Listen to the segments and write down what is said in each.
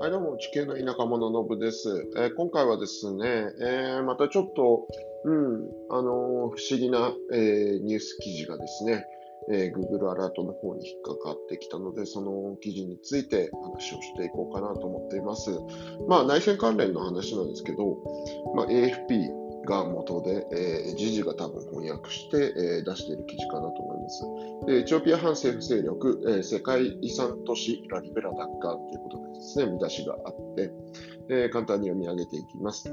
はい、どうも、地球の田舎者のぶです、えー、今回はですね、えー、またちょっと、うん、あのー、不思議な、えニュース記事がですね、え Google アラートの方に引っかかってきたので、その記事について話をしていこうかなと思っています。まあ、内戦関連の話なんですけど、まあ、AFP が元で、えー、時事が多分翻訳して、えー、出している記事かなと思います。でエチオピア反政府勢力、えー、世界遺産都市ラリベラ奪還ということでですね、見出しがあって、えー、簡単に読み上げていきます。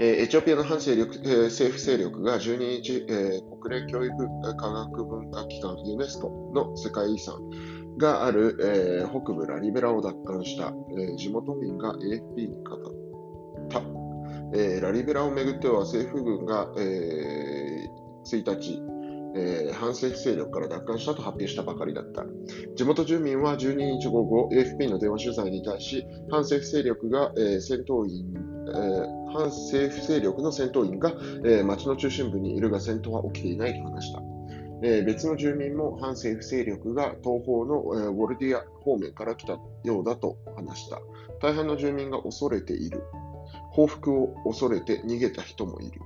えエチオピアの反政力、え政府勢力が12日、え国連教育科学文化機関ユネスコの世界遺産がある、え北部ラリベラを奪還した、え地元民が AFP に語った。えラリベラをめぐっては政府軍が、え1日、えー、反政府勢力から奪還したと発表したばかりだった。地元住民は12日午後、AFP の電話取材に対し、反政府勢力が、えー、戦闘員、えー、反政府勢力の戦闘員が、えー、町の中心部にいるが戦闘は起きていないと話した。えー、別の住民も反政府勢力が東方の、えー、ウォルディア方面から来たようだと話した。大半の住民が恐れている。報復を恐れて逃げた人もいる。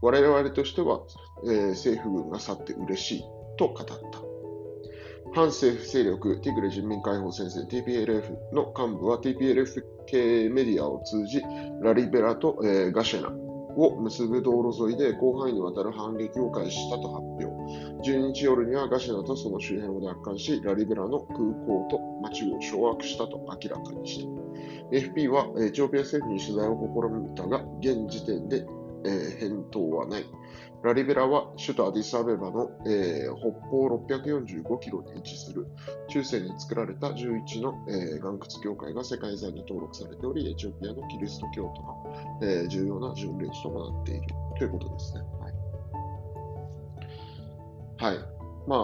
我々としては、えー、政府軍が去って嬉しいと語った。反政府勢力ティグレ人民解放戦線 TPLF の幹部は TPLF 系メディアを通じラリベラと、えー、ガシェナを結ぶ道路沿いで広範囲にわたる反撃を開始したと発表。12日夜にはガシェナとその周辺を奪還し、ラリベラの空港と街を掌握したと明らかにした。FP はエチオピア政府に取材を試みたが、現時点でえー、返答はない。ラリベラは首都アディスアベバの、えー、北方645キロに位置する中世に作られた11の、えー、岩窟教会が世界遺産に登録されており、エチオピアのキリスト教徒の、えー、重要な巡礼地ともなっているということですね。はい。はい、ま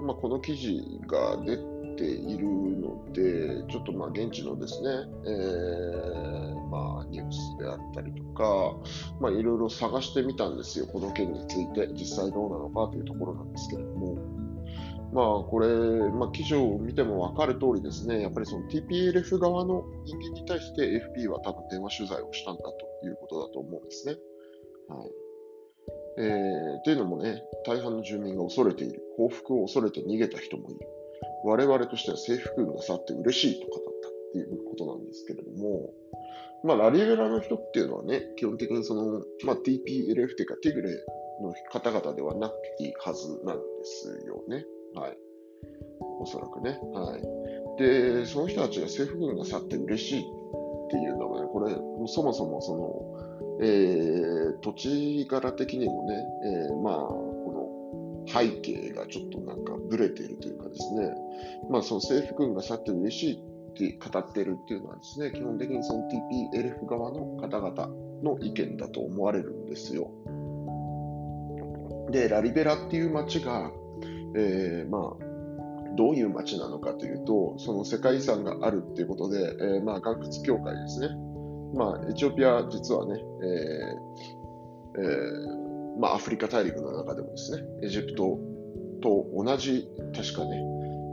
あ、まあ、この記事が出ているちょっとまあ現地のですね、えー、まあニュースであったりとか、まあいろいろ探してみたんですよ、この件について、実際どうなのかというところなんですけれども、まあこれ、まあ記事を見ても分かる通りですね、やっぱりその TPLF 側の人間に対して FP は多分電話取材をしたんだということだと思うんですね。はい。えー、というのもね、大半の住民が恐れている。報復を恐れて逃げた人もいる。我々としては制服軍が去って嬉しいと語ったっていうことなんですけれども、まあ、ラリベラの人っていうのはね、基本的にその、まあ、TPLF っていうか、ティグレの方々ではなくていいはずなんですよね。はい。おそらくね。はい。で、その人たちが政府軍が去って嬉しいっていうのはね、これ、そもそもその、えー、土地柄的にもね、えー、まあ、背景がちょっとなんかブレているというかですね、まあ、その政府軍が去って嬉しいって語ってるっていうのはですね、基本的にその TPLF 側の方々の意見だと思われるんですよ。で、ラリベラっていう街が、えー、まあ、どういう街なのかというと、その世界遺産があるっていうことで、えー、まあ、岩窟協会ですね。まあ、エチオピア、実はね、えーえーまあ、アフリカ大陸の中でもですね、エジプトと同じ、確かね、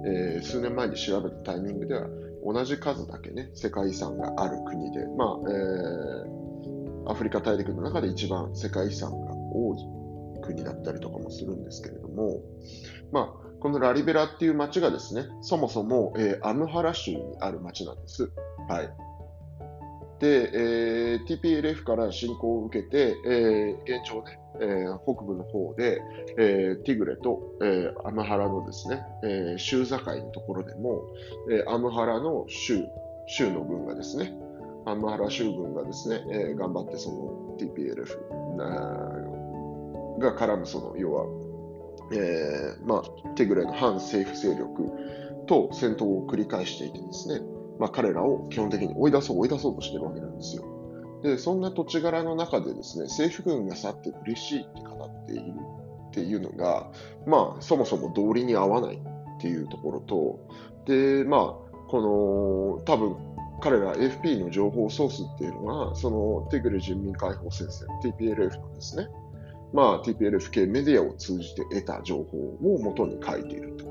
えー、数年前に調べたタイミングでは、同じ数だけね、世界遺産がある国で、まあ、えー、アフリカ大陸の中で一番世界遺産が多い国だったりとかもするんですけれども、まあ、このラリベラっていう町がですね、そもそも、えー、アムハラ州にある町なんです。はい。で、えー、TPLF から侵攻を受けて、えー、現状ね、えー、北部の方で、えー、ティグレと、えー、アムハラのですね、えー、州境のところでも、えー、アムハラの州、州の軍がですね、アムハラ州軍がですね、えー、頑張ってその TPLF が絡むその、要は、えー、まあ、ティグレの反政府勢力と戦闘を繰り返していてですね、まあ、彼らを基本的に追い出そう、追い出そうとしてるわけなんですよ。で、そんな土地柄の中でですね、政府軍が去って嬉しいって語っているっていうのが、まあ、そもそも道理に合わないっていうところと、で、まあ、この、多分、彼ら AFP の情報ソースっていうのが、そのテグレ人民解放戦線、TPLF のですね、まあ TPLF 系メディアを通じて得た情報を元に書いていると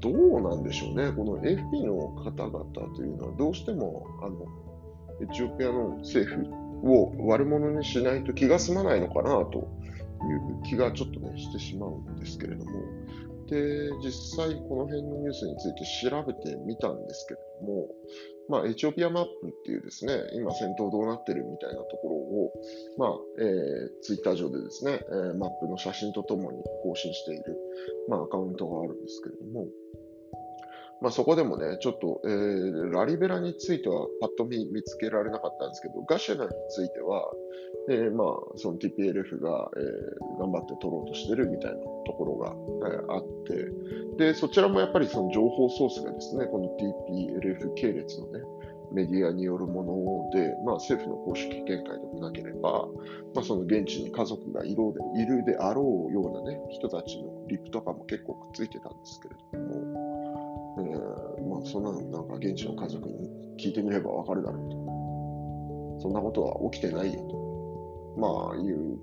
どうなんでしょうね、この FP の方々というのは、どうしてもあのエチオピアの政府を悪者にしないと気が済まないのかなという気がちょっとね、してしまうんですけれども、で、実際この辺のニュースについて調べてみたんですけれども、まあ、エチオピアマップっていうですね、今戦闘どうなってるみたいなところを、まあ、えー、ツイッター上でですね、えー、マップの写真とともに更新している、まあ、アカウントがあるんですけれども、まあ、そこでもね、ちょっと、えー、ラリベラについてはパッと見見つけられなかったんですけど、ガシェナについては、えー、まあ、その TPLF が、えー、頑張って取ろうとしてるみたいなところが、えー、あって、で、そちらもやっぱりその情報ソースがですね、この TPLF 系列のね、メディアによるもので、まあ、政府の公式見解でもなければ、まあ、その現地に家族がいるであろうような、ね、人たちのリプとかも結構くっついてたんですけれども、えー、まあ、そんなのなんか現地の家族に聞いてみればわかるだろうと。そんなことは起きてないよと。まあ、いう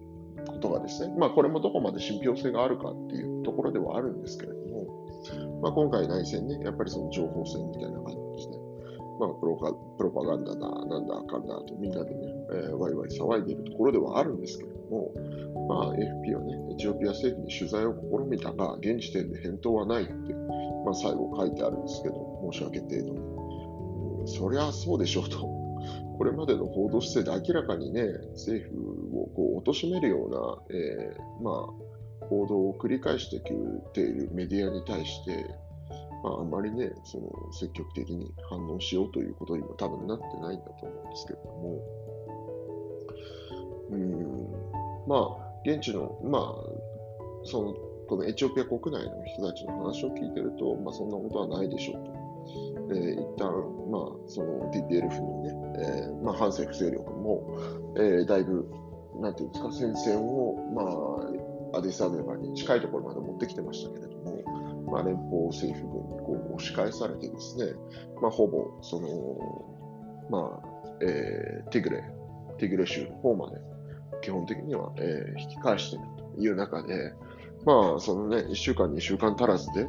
ことがですね、まあ、これもどこまで信憑性があるかっていうところではあるんですけれども、まあ、今回内戦ね、やっぱりその情報戦みたいな感じで、まあ、プロプロパガンダだ、なんだかんだとみんなでね、えー、ワイワイ騒いでいるところではあるんですけれども、まあ、AFP はね、エチオピア政府に取材を試みたが、現時点で返答はないってまあ、最後書いてあるんですけど、申し訳程度に。うん、そりゃそうでしょうと。これまでの報道姿勢で明らかにね、政府をこう貶めるような、えー、まあ、報道を繰り返してきているメディアに対して、まあ、あまりね、その積極的に反応しようということにも多分なってないんだと思うんですけれども、うん、まあ、現地の、まあ、そのこのエチオピア国内の人たちの話を聞いてると、まあ、そんなことはないでしょうと。えー、一旦、まあ、その TPLF のね、えー、まあ、反政府勢力も、えー、だいぶ、なんていうんですか、戦線を、まあ、アディスアベバに近いところまで持ってきてましたけれども、まあ、連邦政府軍にこう押し返されてですね、まあ、ほぼ、その、まあ、えー、ティグレ、ティグレ州の方まで、基本的には、えー、引き返しているという中で、まあ、そのね、1週間、2週間足らずで、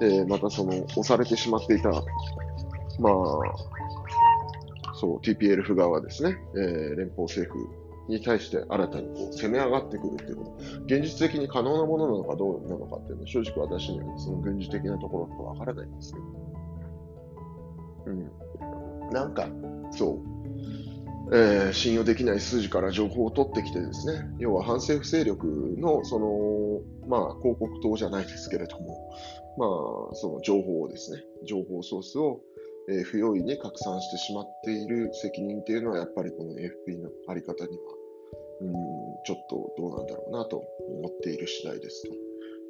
えー、またその、押されてしまっていた、まあ、そう、TPLF 側ですね、えー、連邦政府に対して新たにこう攻め上がってくるっていうこと、現実的に可能なものなのかどうなのかっていうのは、正直私にはその軍事的なところとかわからないんですけど。うん。なんか、そう、えー、信用できない数字から情報を取ってきてですね、要は反政府勢力のその、まあ、広告塔じゃないですけれども、まあ、その情報をですね、情報ソースを、えー、不用意に拡散してしまっている責任っていうのは、やっぱりこの AFP のあり方には、うん、ちょっとどうなんだろうなと思っている次第ですと。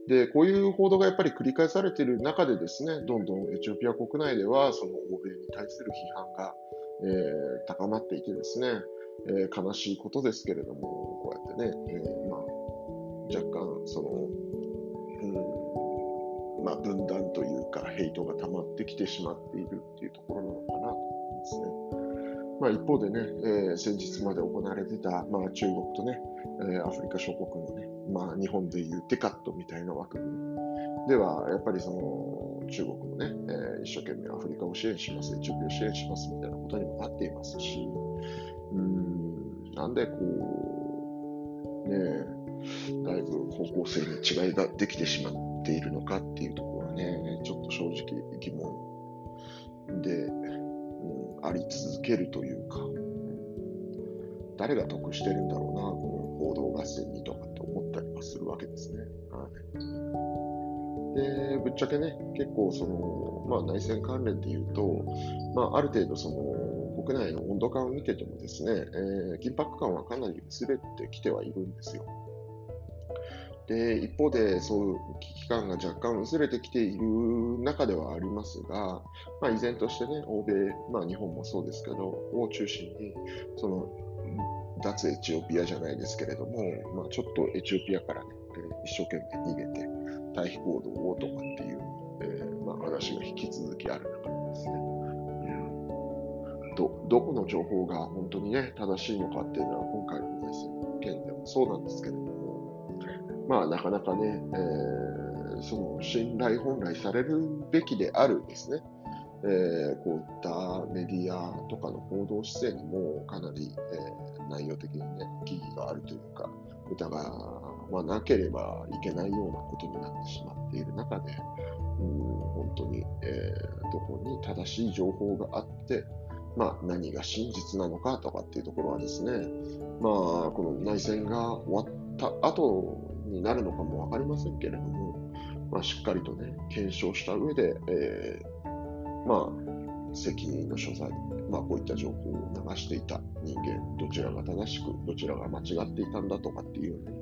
で、こういう報道がやっぱり繰り返されている中でですね、どんどんエチオピア国内では、その欧米に対する批判がえー、高まっていてですね、えー、悲しいことですけれども、こうやってね、え、まあ、若干、その、うん、まあ、分断というか、ヘイトが溜まってきてしまっているっていうところなのかなと思いますね。まあ、一方でね、えー、先日まで行われてた、まあ、中国とね、えー、アフリカ諸国のね、まあ、日本でいうテカットみたいな枠組みでは、やっぱりその中国もね、えー、一生懸命アフリカを支援します、エチオピアを支援しますみたいなことにもなっていますし、うん、なんでこう、ねえだいぶ方向性に違いができてしまっているのかっていうところはね、ちょっと正直疑問で、うん、あり続けるというか、誰が得してるんだろうな、この報道合戦にとかって思ったりはするわけですね。はいで、ぶっちゃけね、結構その、まあ、内戦関連で言うと、まあ、ある程度その国内の温度感を見ててもですね、えー、緊迫感はかなり薄れてきてはいるんですよ。で、一方で、そういう危機感が若干薄れてきている中ではありますが、まあ、依然としてね、欧米、まあ、日本もそうですけど、を中心に、その、脱エチオピアじゃないですけれども、まあ、ちょっとエチオピアからね、一生懸命逃げて、退避行動をとかっていう、えー、まあ、話が引き続きある中でですね、ど、どこの情報が本当にね、正しいのかっていうのは今回の件でもそうなんですけれども、まあなかなかね、え、その信頼本来されるべきであるですね、えー、こういったメディアとかの報道姿勢にもかなり、えー、内容的にね、疑義があるというか、疑わなければいけないようなことになってしまっている中で、うん、本当に、えー、どこに正しい情報があって、まあ、何が真実なのかとかっていうところはですね、まあ、この内戦が終わった後になるのかもわかりませんけれども、まあ、しっかりとね、検証した上で、えー、まあ、責任の所在、まあ、こういった情報を流していた人間、どちらが正しく、どちらが間違っていたんだとかっていう、ね、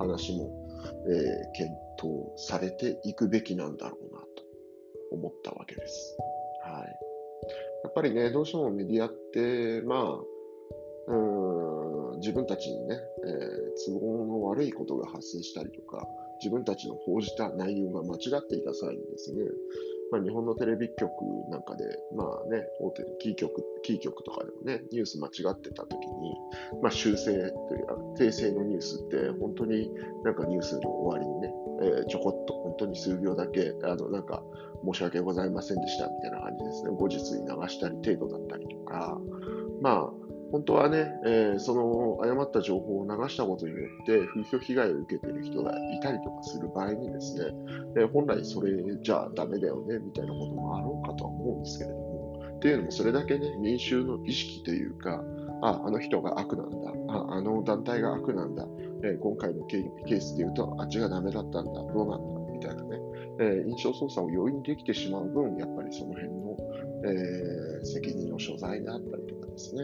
話も、えー、検討されていくべきなんだろうなと思ったわけです。はい。やっぱりね、どうしてもメディアって、まあ、うん自分たちにね、えー、都合の悪いことが発生したりとか、自分たちの報じた内容が間違っていた際にですね、まあ、日本のテレビ局なんかで、まあね、大手キー局、キー局とかでもね、ニュース間違ってた時に、まあ、修正というか、訂正のニュースって、本当になんかニュースの終わりにね、えー、ちょこっと本当に数秒だけ、あの、なんか、申し訳ございませんでしたみたいな感じですね。後日に流したり程度だったりとか、まあ、本当はね、えー、その誤った情報を流したことによって風評被害を受けている人がいたりとかする場合にですね、えー、本来それじゃダメだよねみたいなこともあろうかとは思うんですけれども、っていうのもそれだけね、民衆の意識というか、あ、あの人が悪なんだ、あ、あの団体が悪なんだ、えー、今回のケースで言うと、あっちがダメだったんだ、どうなんだ、みたいなね、え印象操作を容易にできてしまう分、やっぱりその辺の、え責任の所在であったりとかですね、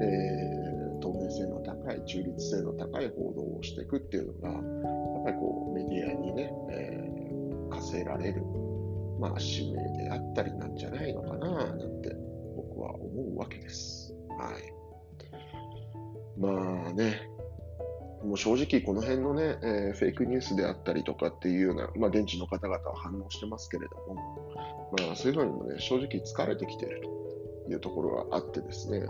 えー、透明性の高い、中立性の高い報道をしていくっていうのが、やっぱりこうメディアにね、えー、課せられる、まあ、使命であったりなんじゃないのかな、なんて僕は思うわけです。はい。まあね、もう正直この辺のね、えー、フェイクニュースであったりとかっていうような、まあ現地の方々は反応してますけれども、まあそういうのにもね、正直疲れてきていると。いうところがあってですね、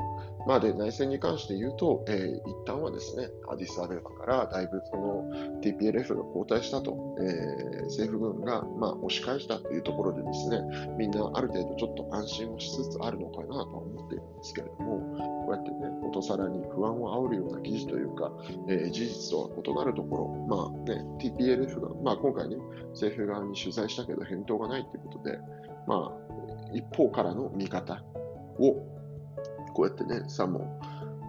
まあ、で内戦に関して言うと、えー、一旦はですね、アディスアベバからだいぶその TPLF が後退したと、えー、政府軍がまあ押し返したというところでですね、みんなある程度ちょっと安心をしつつあるのかなとは思っているんですけれども、こうやってね、ことさらに不安を煽るような記事というか、えー、事実とは異なるところ、まあね、TPLF が、まあ今回ね、政府側に取材したけど返答がないということで、まあ一方からの見方を、こうやってね、さも、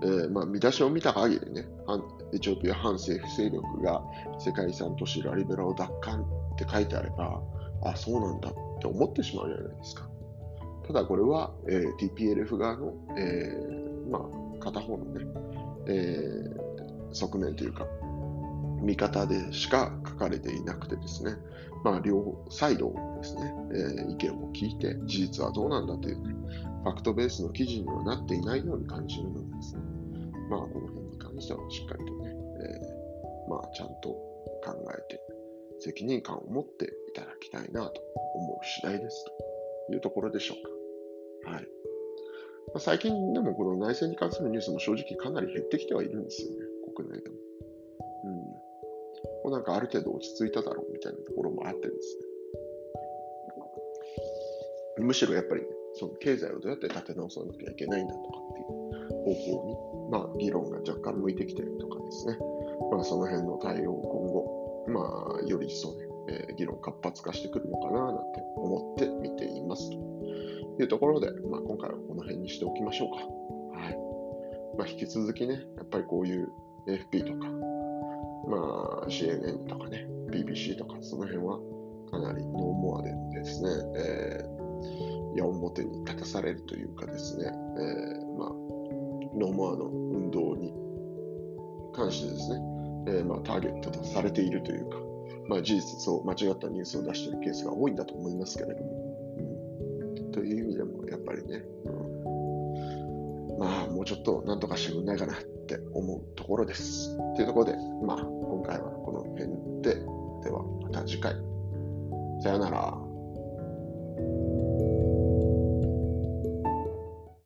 えー、まあ、見出しを見た限りね、エチオピア反政府勢力が世界遺産都市ラリベラを奪還って書いてあれば、あ、そうなんだって思ってしまうじゃないですか。ただこれは、えー、TPLF 側の、えー、まあ、片方のね、えー、側面というか、見方でしか書かれていなくてですね、まあ、両サイドですね、えー、意見を聞いて、事実はどうなんだというね、ファクトベースの記事にはなっていないように感じるのでですね、まあ、この辺に関してはしっかりとね、えー、まあ、ちゃんと考えて、責任感を持っていただきたいなと思う次第ですというところでしょうか。はい。まあ、最近でもこの内戦に関するニュースも正直かなり減ってきてはいるんですよね、国内でも。うん。もうなんかある程度落ち着いただろうみたいなところもあってですね。むしろやっぱりね、その経済をどうやって立て直さなきゃいけないんだとかっていう方向に、まあ、議論が若干向いてきてるとかですね、まあ、その辺の対応を今後、まあ、より一層ね、えー、議論活発化してくるのかななんて思って見ていますというところで、まあ、今回はこの辺にしておきましょうか。はいまあ、引き続きね、やっぱりこういう AFP とか、まあ、CNN とかね、BBC とか、その辺はかなりノーモアでですね、えー矢面に立たされるというかですね、えー、まあ、ノーモアの運動に関してですね、えー、まあ、ターゲットとされているというか、まあ、事実を間違ったニュースを出しているケースが多いんだと思いますけれども、という意味でもやっぱりね、うん、まあもうちょっとなんとかしてくんないかなって思うところです。というところで、まあ今回はこの辺で、ではまた次回。さよなら。